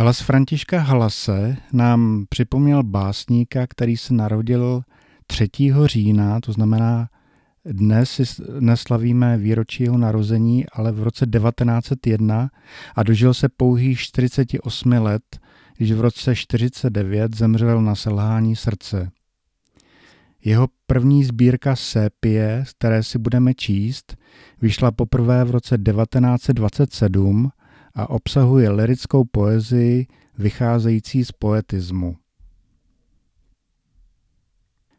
Hlas Františka Halase nám připomněl básníka, který se narodil 3. října, to znamená dnes neslavíme výročí jeho narození, ale v roce 1901 a dožil se pouhých 48 let, když v roce 49 zemřel na selhání srdce. Jeho první sbírka Sépie, které si budeme číst, vyšla poprvé v roce 1927 a obsahuje lirickou poezii vycházející z poetismu.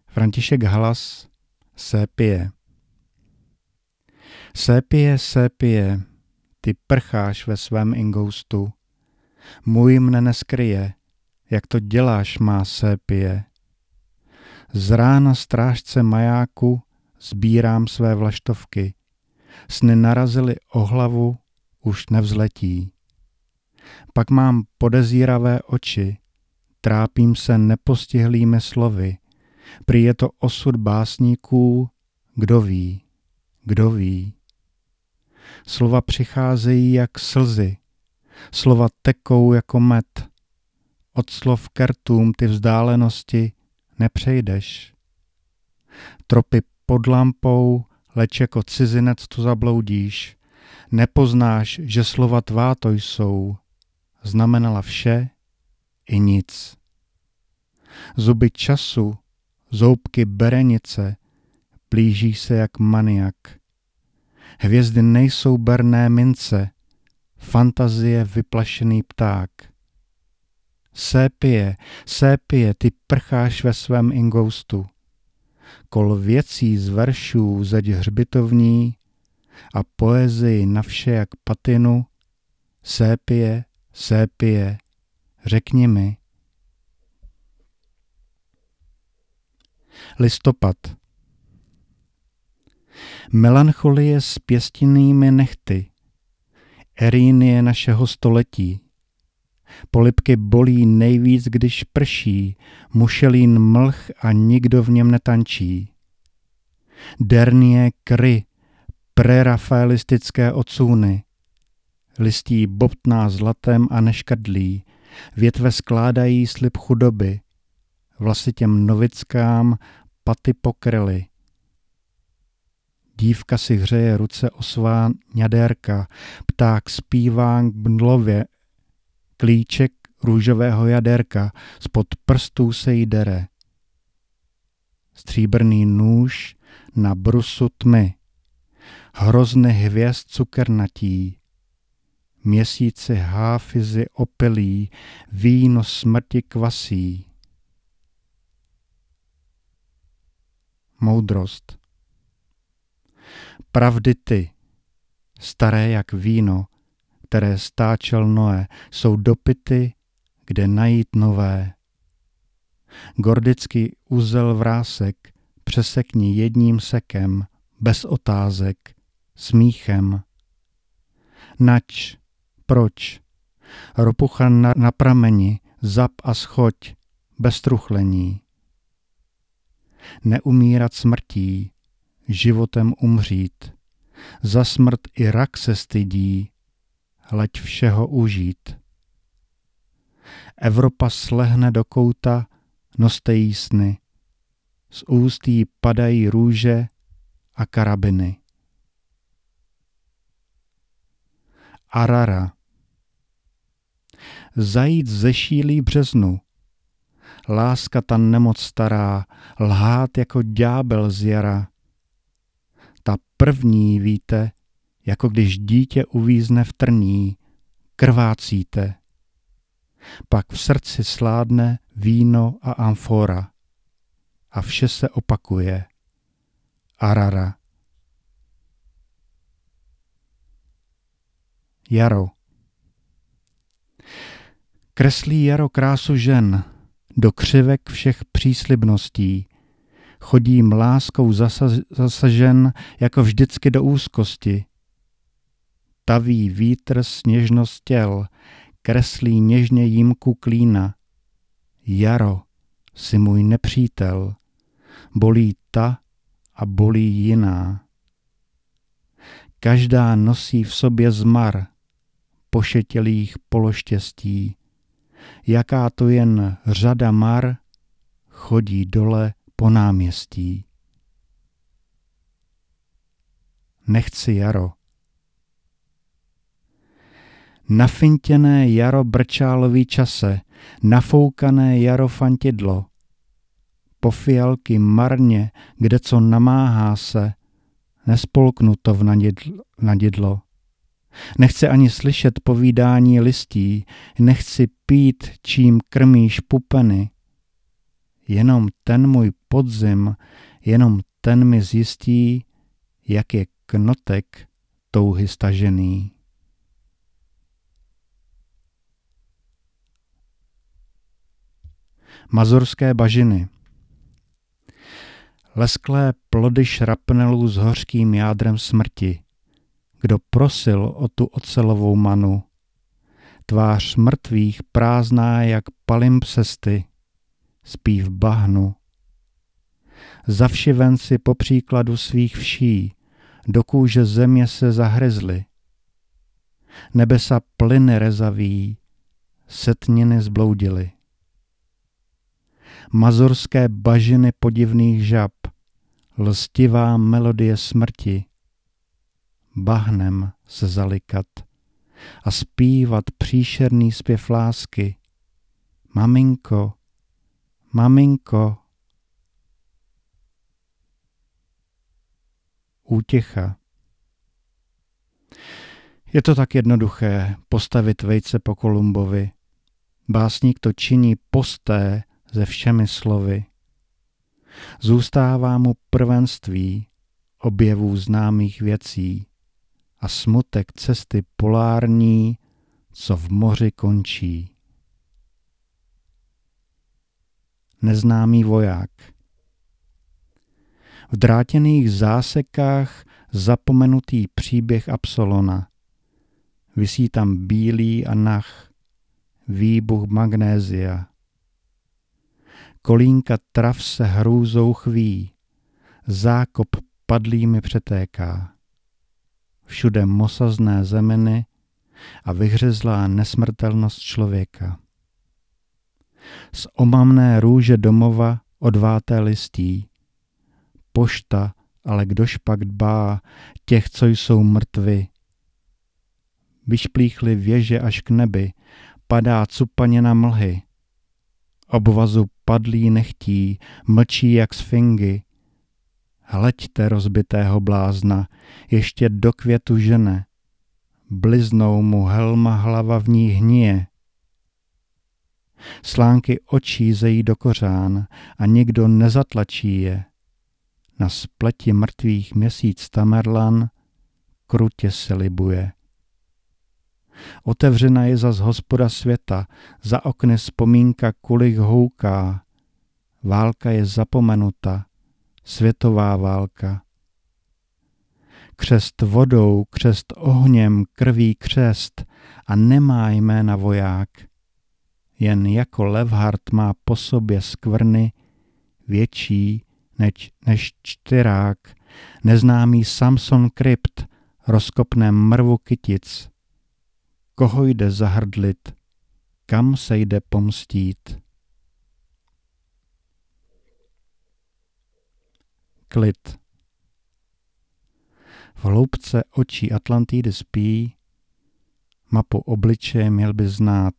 František Halas Sépie Sépie, sépie, ty prcháš ve svém ingoustu, můj mne neskryje, jak to děláš, má sépie. Z rána strážce majáku sbírám své vlaštovky, sny narazily o hlavu, už nevzletí. Pak mám podezíravé oči, trápím se nepostihlými slovy, prý je to osud básníků, kdo ví, kdo ví. Slova přicházejí jak slzy, slova tekou jako med. Od slov kertům ty vzdálenosti nepřejdeš. Tropy pod lampou, leč jako cizinec tu zabloudíš. Nepoznáš, že slova tvá to jsou. Znamenala vše i nic. Zuby času, zoubky berenice, plíží se jak maniak. Hvězdy nejsou berné mince, fantazie vyplašený pták. Sépie, sépie, ty prcháš ve svém ingoustu. Kol věcí z veršů zeď hřbitovní a poezii na vše jak patinu, sépie, sépie, řekni mi. Listopad Melancholie s pěstinými nechty, erínie našeho století. Polipky bolí nejvíc, když prší, mušelín mlh a nikdo v něm netančí. Dernie kry, prerafaelistické odsůny, listí bobtná zlatem a neškadlí, větve skládají slib chudoby, vlasy těm novickám paty pokryly. Dívka si hřeje ruce o svá ňadérka, pták zpívá k bndlově, klíček růžového jaderka, spod prstů se jí dere. Stříbrný nůž na brusu tmy, hrozny hvězd cukernatí, měsíci háfizy opilí, víno smrti kvasí. Moudrost Pravdy ty, staré jak víno, které stáčel Noé, jsou dopity, kde najít nové. Gordický úzel vrásek přesekni jedním sekem, bez otázek, smíchem. Nač, proč? Ropucha na, na prameni, zap a schoď, bez truchlení. Neumírat smrtí, životem umřít. Za smrt i rak se stydí, hleď všeho užít. Evropa slehne do kouta, noste jí sny. Z úst jí padají růže a karabiny. Arara Zajít ze šílí březnu, láska ta nemoc stará, lhát jako ďábel z jara, ta první, víte, jako když dítě uvízne v trní, krvácíte. Pak v srdci sládne víno a amfora a vše se opakuje. Arara. Jaro. Kreslí jaro krásu žen, do křivek všech příslibností, chodím láskou zasažen jako vždycky do úzkosti. Taví vítr sněžnost těl, kreslí něžně jímku klína. Jaro, si můj nepřítel, bolí ta a bolí jiná. Každá nosí v sobě zmar, pošetělých pološtěstí, jaká to jen řada mar chodí dole po náměstí. Nechci jaro. Nafintěné jaro brčálový čase, nafoukané jaro fantidlo. Po marně, kde co namáhá se, nespolknu to v nadidlo. Nechci ani slyšet povídání listí, nechci pít, čím krmíš pupeny. Jenom ten můj podzim, jenom ten mi zjistí, jak je knotek touhy stažený. Mazorské bažiny Lesklé plody šrapnelů s hořkým jádrem smrti. Kdo prosil o tu ocelovou manu. Tvář mrtvých prázdná jak palimpsesty, spí v bahnu. Zavšivenci po příkladu svých vší, do kůže země se zahryzly. Nebesa plyny rezaví, setniny zbloudily. Mazorské bažiny podivných žab, lstivá melodie smrti, bahnem se zalikat a zpívat příšerný zpěv lásky. Maminko, maminko, útěcha. Je to tak jednoduché postavit vejce po Kolumbovi. Básník to činí posté ze všemi slovy. Zůstává mu prvenství objevů známých věcí a smutek cesty polární, co v moři končí. Neznámý voják v drátěných zásekách zapomenutý příběh Absolona. Vysí tam bílý a nach, výbuch magnézia. Kolínka trav se hrůzou chví, zákop padlými přetéká. Všude mosazné zeminy a vyhřezlá nesmrtelnost člověka. Z omamné růže domova odváté listí, pošta, ale kdož pak dbá těch, co jsou mrtvi. Vyšplíchly věže až k nebi, padá cupanina mlhy. Obvazu padlí nechtí, mlčí jak sfingy. Hleďte rozbitého blázna, ještě do květu žene. Bliznou mu helma hlava v ní hníje. Slánky očí zejí do kořán a nikdo nezatlačí je. Na spleti mrtvých měsíc Tamerlan krutě se libuje. Otevřena je zas hospoda světa, za okny vzpomínka kulich houká. Válka je zapomenuta, světová válka. Křest vodou, křest ohněm, krví křest a nemá jména voják. Jen jako Levhart má po sobě skvrny větší než, než čtyrák, neznámý Samson Krypt rozkopne mrvu kytic. Koho jde zahrdlit, kam se jde pomstít? Klid. V hloubce očí Atlantidy spí, mapu obličeje měl by znát.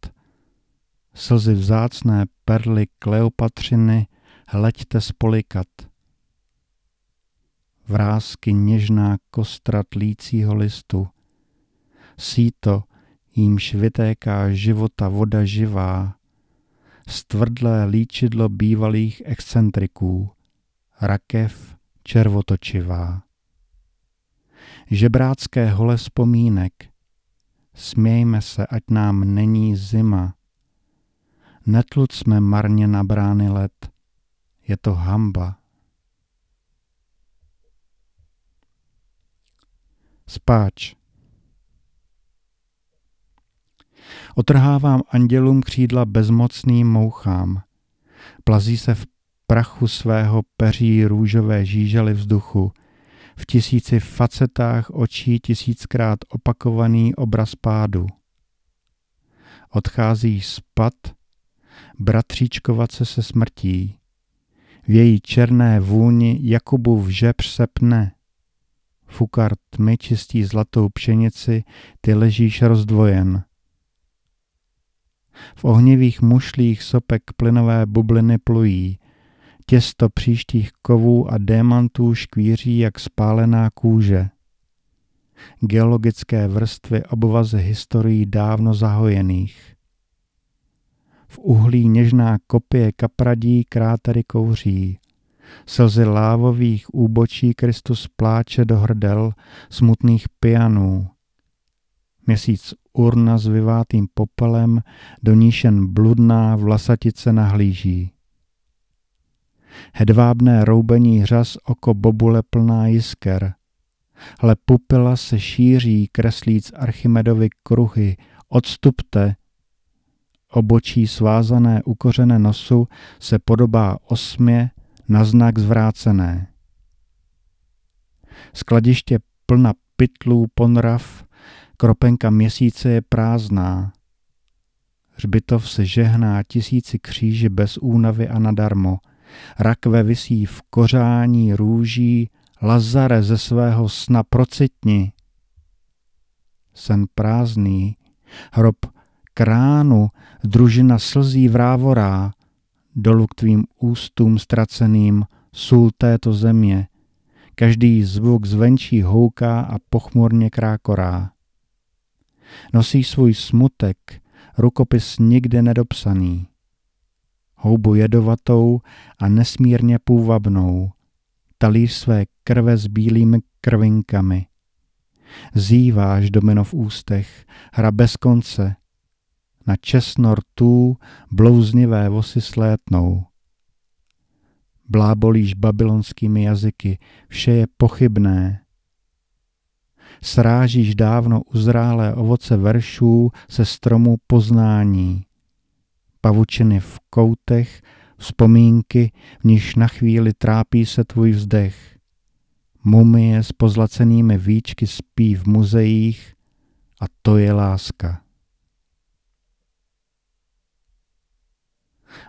Slzy vzácné perly Kleopatřiny hleďte spolikat. Vrázky něžná kostra tlícího listu, síto, jímž vytéká života voda živá, stvrdlé líčidlo bývalých excentriků, rakev červotočivá. Žebrácké hole vzpomínek, smějme se, ať nám není zima. Netlucme marně na brány let, je to hamba. Spáč. Otrhávám andělům křídla bezmocným mouchám. Plazí se v prachu svého peří růžové žížely vzduchu, v tisíci facetách očí tisíckrát opakovaný obraz pádu. Odchází spad bratříčkovat se se smrtí. V její černé vůni Jakubův žebř se pne. Fukar tmy čistí zlatou pšenici, ty ležíš rozdvojen. V ohnivých mušlích sopek plynové bubliny plují. Těsto příštích kovů a démantů škvíří jak spálená kůže. Geologické vrstvy obvazy historií dávno zahojených. V uhlí něžná kopie kapradí krátery kouří. Slzy lávových úbočí Kristus pláče do hrdel smutných pianů. Měsíc urna s vyvátým popelem, do níž jen bludná vlasatice nahlíží. Hedvábné roubení řas oko bobule plná jisker. Hle pupila se šíří, kreslíc Archimedovi kruhy. Odstupte! Obočí svázané ukořené nosu se podobá osmě na znak zvrácené. Skladiště plna pytlů ponrav Kropenka měsíce je prázdná. Hřbitov se žehná tisíci kříži bez únavy a nadarmo. Rakve visí v kořání růží, Lazare ze svého sna procitni. Sen prázdný, hrob kránu, družina slzí vrávorá, dolu k tvým ústům ztraceným, sůl této země. Každý zvuk zvenčí houká a pochmurně krákorá. Nosí svůj smutek, rukopis nikde nedopsaný. Houbu jedovatou a nesmírně půvabnou, talíř své krve s bílými krvinkami. Zýváš domino v ústech, hra bez konce, na česno rtů blouznivé vosy slétnou. Blábolíš babylonskými jazyky, vše je pochybné, srážíš dávno uzrálé ovoce veršů se stromu poznání. Pavučiny v koutech, vzpomínky, v níž na chvíli trápí se tvůj vzdech. Mumie s pozlacenými víčky spí v muzeích a to je láska.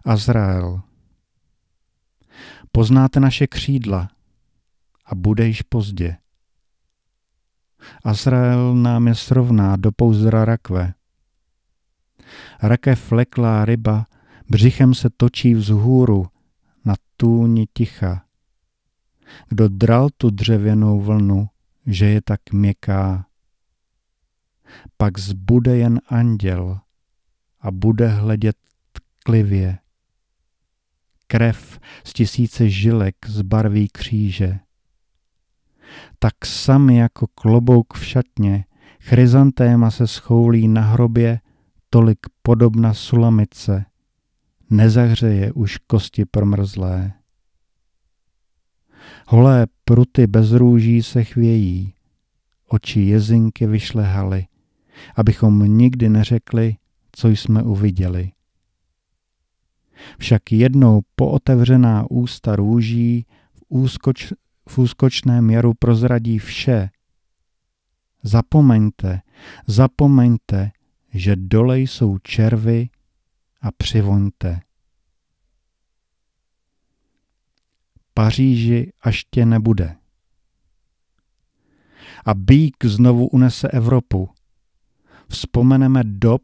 Azrael. Poznáte naše křídla a bude již pozdě. Azrael nám je srovná do pouzdra rakve. Rakev fleklá ryba břichem se točí vzhůru na tůni ticha. Kdo dral tu dřevěnou vlnu, že je tak měkká. Pak zbude jen anděl a bude hledět tklivě. Krev z tisíce žilek zbarví kříže tak sami jako klobouk v šatně, chryzantéma se schoulí na hrobě, tolik podobna sulamice, nezahřeje už kosti promrzlé. Holé pruty bez růží se chvějí, oči jezinky vyšlehaly, abychom nikdy neřekli, co jsme uviděli. Však jednou pootevřená ústa růží v úskoč, v úskočném jaru prozradí vše. Zapomeňte, zapomeňte, že dole jsou červy a přivoňte. Paříži až tě nebude. A bík znovu unese Evropu. Vzpomeneme dob,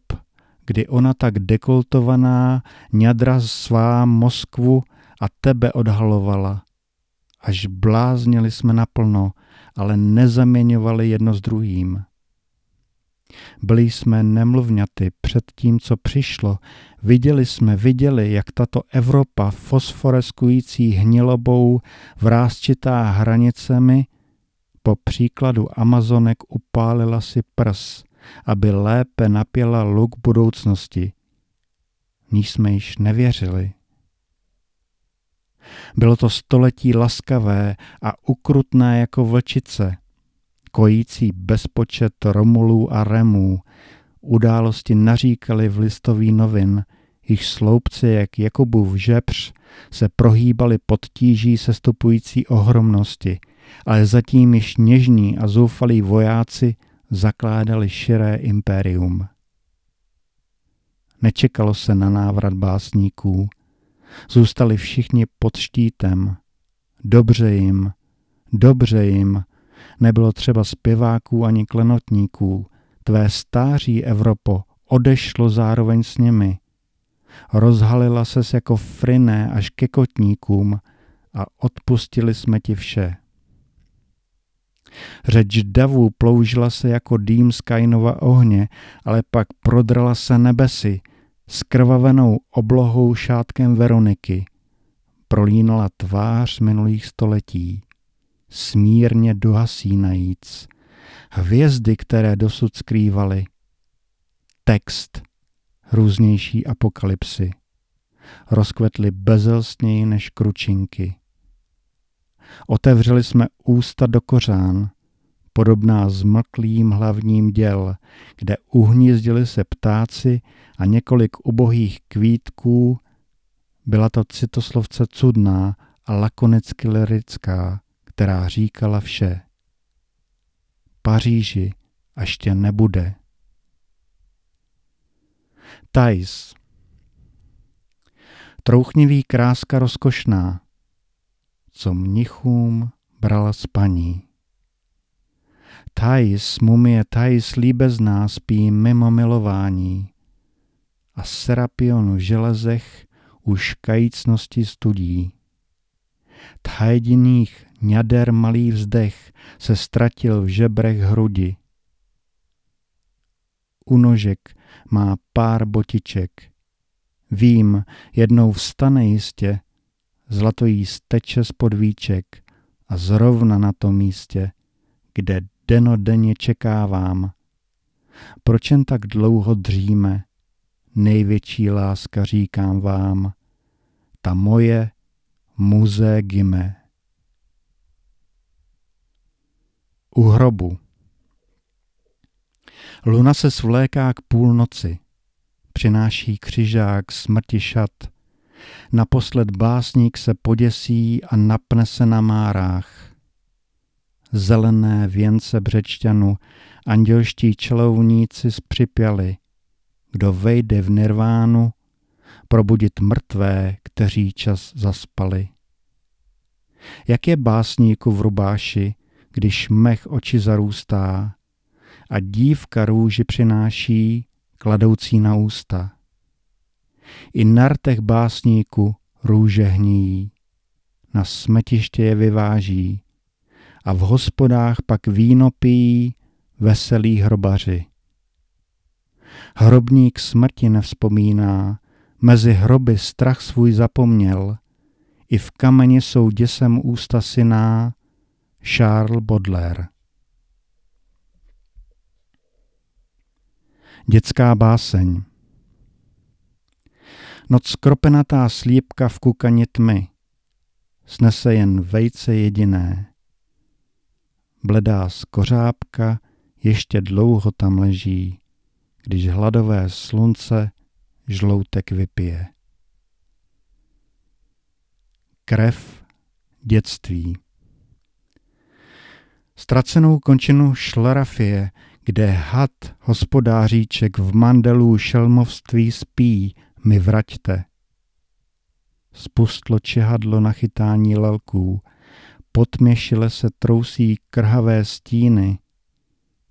kdy ona tak dekoltovaná ňadra svá Moskvu a tebe odhalovala až bláznili jsme naplno, ale nezaměňovali jedno s druhým. Byli jsme nemluvňaty před tím, co přišlo. Viděli jsme, viděli, jak tato Evropa fosforeskující hnilobou vrázčitá hranicemi po příkladu Amazonek upálila si prs, aby lépe napěla luk budoucnosti. Níž jsme již nevěřili. Bylo to století laskavé a ukrutné jako vlčice, kojící bezpočet Romulů a Remů. Události naříkali v listový novin, jich sloupci jak Jakubův žebř se prohýbali pod tíží sestupující ohromnosti, ale zatím již něžní a zoufalí vojáci zakládali širé impérium. Nečekalo se na návrat básníků. Zůstali všichni pod štítem. Dobře jim, dobře jim. Nebylo třeba zpěváků ani klenotníků. Tvé stáří Evropo odešlo zároveň s nimi. Rozhalila ses jako friné až ke kotníkům a odpustili jsme ti vše. Řeč davů ploužila se jako dým z Kainova ohně, ale pak prodrala se nebesy, krvavenou oblohou šátkem Veroniky. Prolínala tvář minulých století, smírně dohasínajíc. Hvězdy, které dosud skrývaly. Text různější apokalypsy. Rozkvetly bezelstněji než kručinky. Otevřeli jsme ústa do kořán, podobná zmlklým hlavním děl, kde uhnízdili se ptáci a několik ubohých kvítků. Byla to citoslovce cudná a lakonicky lirická, která říkala vše. Paříži až tě nebude. Tajs. Trouchnivý kráska rozkošná, co mnichům brala spaní. Thais, mumie Thais líbezná spí mimo milování a Serapion v železech už kajícnosti studí. Thajdiných ňader malý vzdech se ztratil v žebrech hrudi. U nožek má pár botiček. Vím, jednou vstane jistě, zlato jí steče z podvíček a zrovna na tom místě, kde denodenně čekávám. Proč jen tak dlouho dříme? Největší láska říkám vám, ta moje muze gime. U hrobu. Luna se svléká k půlnoci, přináší křižák smrti šat. Naposled básník se poděsí a napne se na márách. Zelené věnce břečťanu andělští čelovníci zpřipěli. Kdo vejde v nirvánu, probudit mrtvé, kteří čas zaspali. Jak je básníku v rubáši, když mech oči zarůstá, a dívka růži přináší, kladoucí na ústa. I na rtech básníku růže hníjí, na smetiště je vyváží a v hospodách pak víno pijí veselí hrobaři. Hrobník smrti nevzpomíná, mezi hroby strach svůj zapomněl, i v kameni jsou děsem ústa syná Charles Baudelaire. Dětská báseň Noc skropenatá slípka v kukani tmy, snese jen vejce jediné. Bledá skořápka ještě dlouho tam leží, když hladové slunce žloutek vypije. Krev dětství Ztracenou končinu šlarafie kde had hospodáříček v mandelů šelmovství spí, mi vraťte. Spustlo čehadlo na chytání lelků, potměšile se trousí krhavé stíny,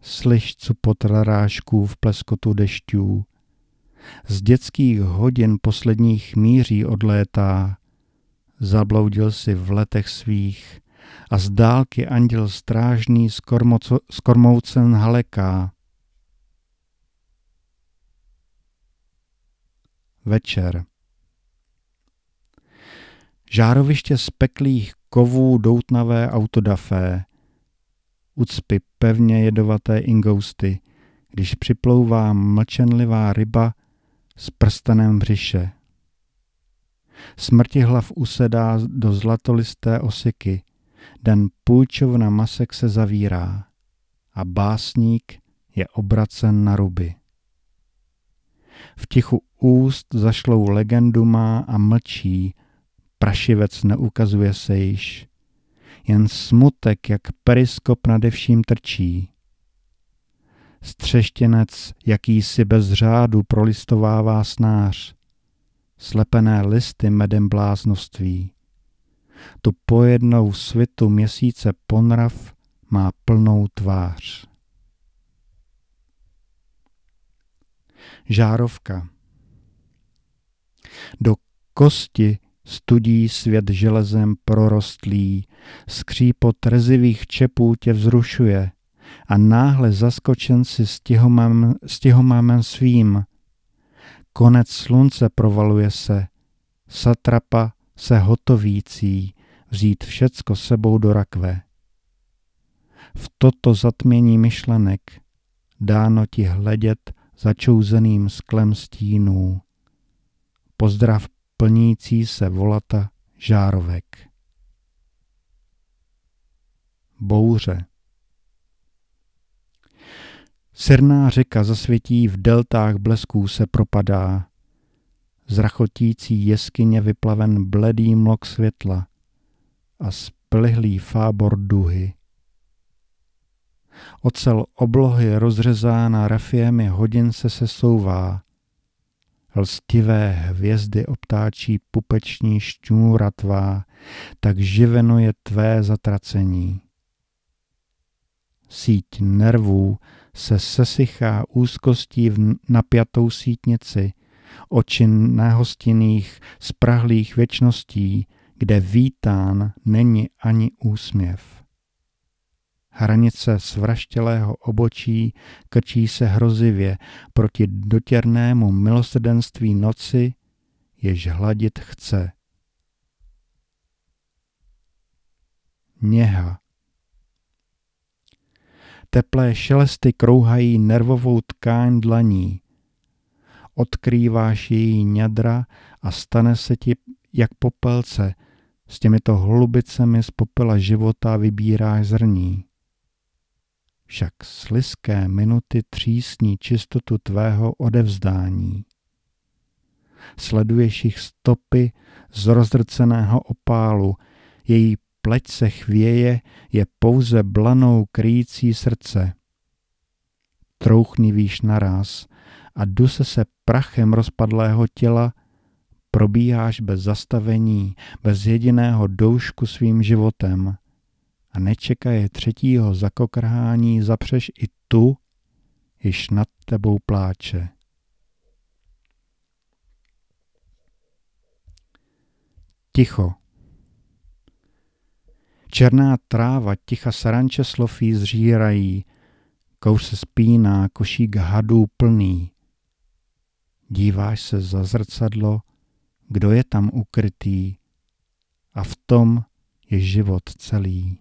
slyš pod rarážků v pleskotu dešťů. Z dětských hodin posledních míří odlétá, zabloudil si v letech svých, a z dálky anděl strážný skormoucen haleká. Večer. Žároviště z peklých kovů doutnavé autodafé, ucpy pevně jedovaté ingousty, když připlouvá mlčenlivá ryba s prstenem břiše. Smrti hlav usedá do zlatolisté osiky, Den půjčovna masek se zavírá a básník je obracen na ruby. V tichu úst zašlou legendu má a mlčí, prašivec neukazuje se již. Jen smutek, jak periskop nade vším trčí. střeštěnec jakýsi bez řádu prolistovává snář, slepené listy medem bláznoství. Tu pojednou svitu měsíce ponrav má plnou tvář. Žárovka Do kosti studí svět železem prorostlý, skřípot rezivých čepů tě vzrušuje a náhle zaskočen si stihomamem svým. Konec slunce provaluje se, satrapa se hotovící, vzít všecko sebou do rakve. V toto zatmění myšlenek dáno ti hledět začouzeným sklem stínů. Pozdrav plnící se volata žárovek. Bouře Sirná řeka zasvětí v deltách blesků se propadá. Zrachotící jeskyně vyplaven bledý mlok světla a splihlý fábor duhy. Ocel oblohy rozřezána rafiemi hodin se sesouvá. Lstivé hvězdy obtáčí pupeční šťůra tvá, tak živeno je tvé zatracení. Síť nervů se sesychá úzkostí v napjatou sítnici, oči nehostinných, sprahlých věčností, kde vítán není ani úsměv. Hranice svraštělého obočí krčí se hrozivě proti dotěrnému milosrdenství noci, jež hladit chce. Něha Teplé šelesty krouhají nervovou tkáň dlaní. Odkrýváš její ňadra a stane se ti jak popelce, s těmito hlubicemi z popela života vybíráš zrní. Však sliské minuty třísní čistotu tvého odevzdání. Sleduješ jich stopy z rozdrceného opálu, její pleť se chvěje, je pouze blanou kryjící srdce. Trouchnivíš naraz a duse se prachem rozpadlého těla, probíháš bez zastavení, bez jediného doušku svým životem a nečekaje třetího zakokrhání zapřeš i tu, již nad tebou pláče. Ticho. Černá tráva ticha saranče slofí zřírají, kouř se spíná, košík hadů plný. Díváš se za zrcadlo, kdo je tam ukrytý a v tom je život celý.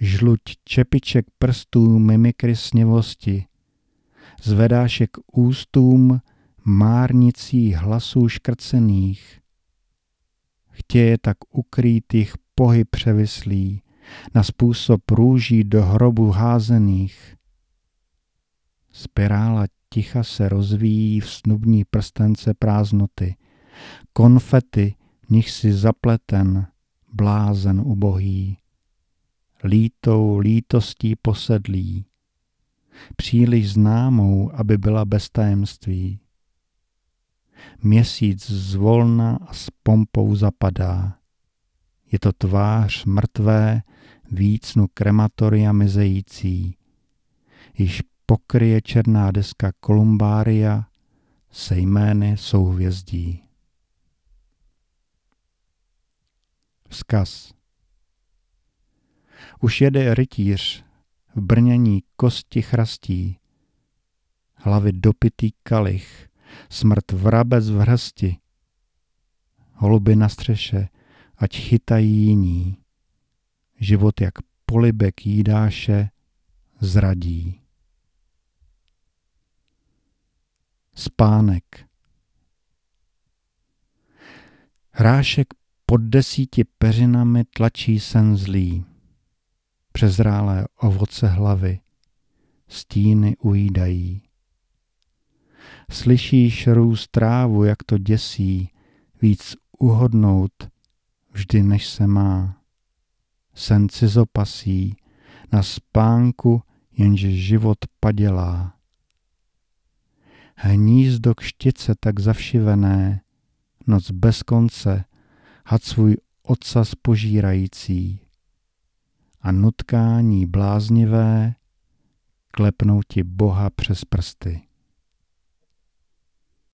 Žluť čepiček prstů mimikry sněvosti, zvedáš je k ústům márnicí hlasů škrcených. Chtěje tak ukrýt jich pohyb převislý, na způsob růží do hrobu házených. Spirála ticha se rozvíjí v snubní prstence prázdnoty. Konfety, nich si zapleten, blázen ubohý. Lítou lítostí posedlí. Příliš známou, aby byla bez tajemství. Měsíc zvolna a s pompou zapadá. Je to tvář mrtvé, vícnu krematoria mizející. Již pokryje černá deska kolumbária se jmény souhvězdí. Vzkaz Už jede rytíř v brnění kosti chrastí, hlavy dopitý kalich, smrt vrabec v hrsti, holuby na střeše, ať chytají jiní. Život jak polibek jídáše zradí. Spánek Hrášek pod desíti peřinami tlačí sen zlý. Přezrálé ovoce hlavy stíny ujídají. Slyšíš růst trávu, jak to děsí, víc uhodnout vždy než se má. Sen cizopasí, na spánku jenže život padělá. Hnízdo kštice tak zavšivené, noc bez konce, had svůj ocas požírající a nutkání bláznivé klepnou ti Boha přes prsty.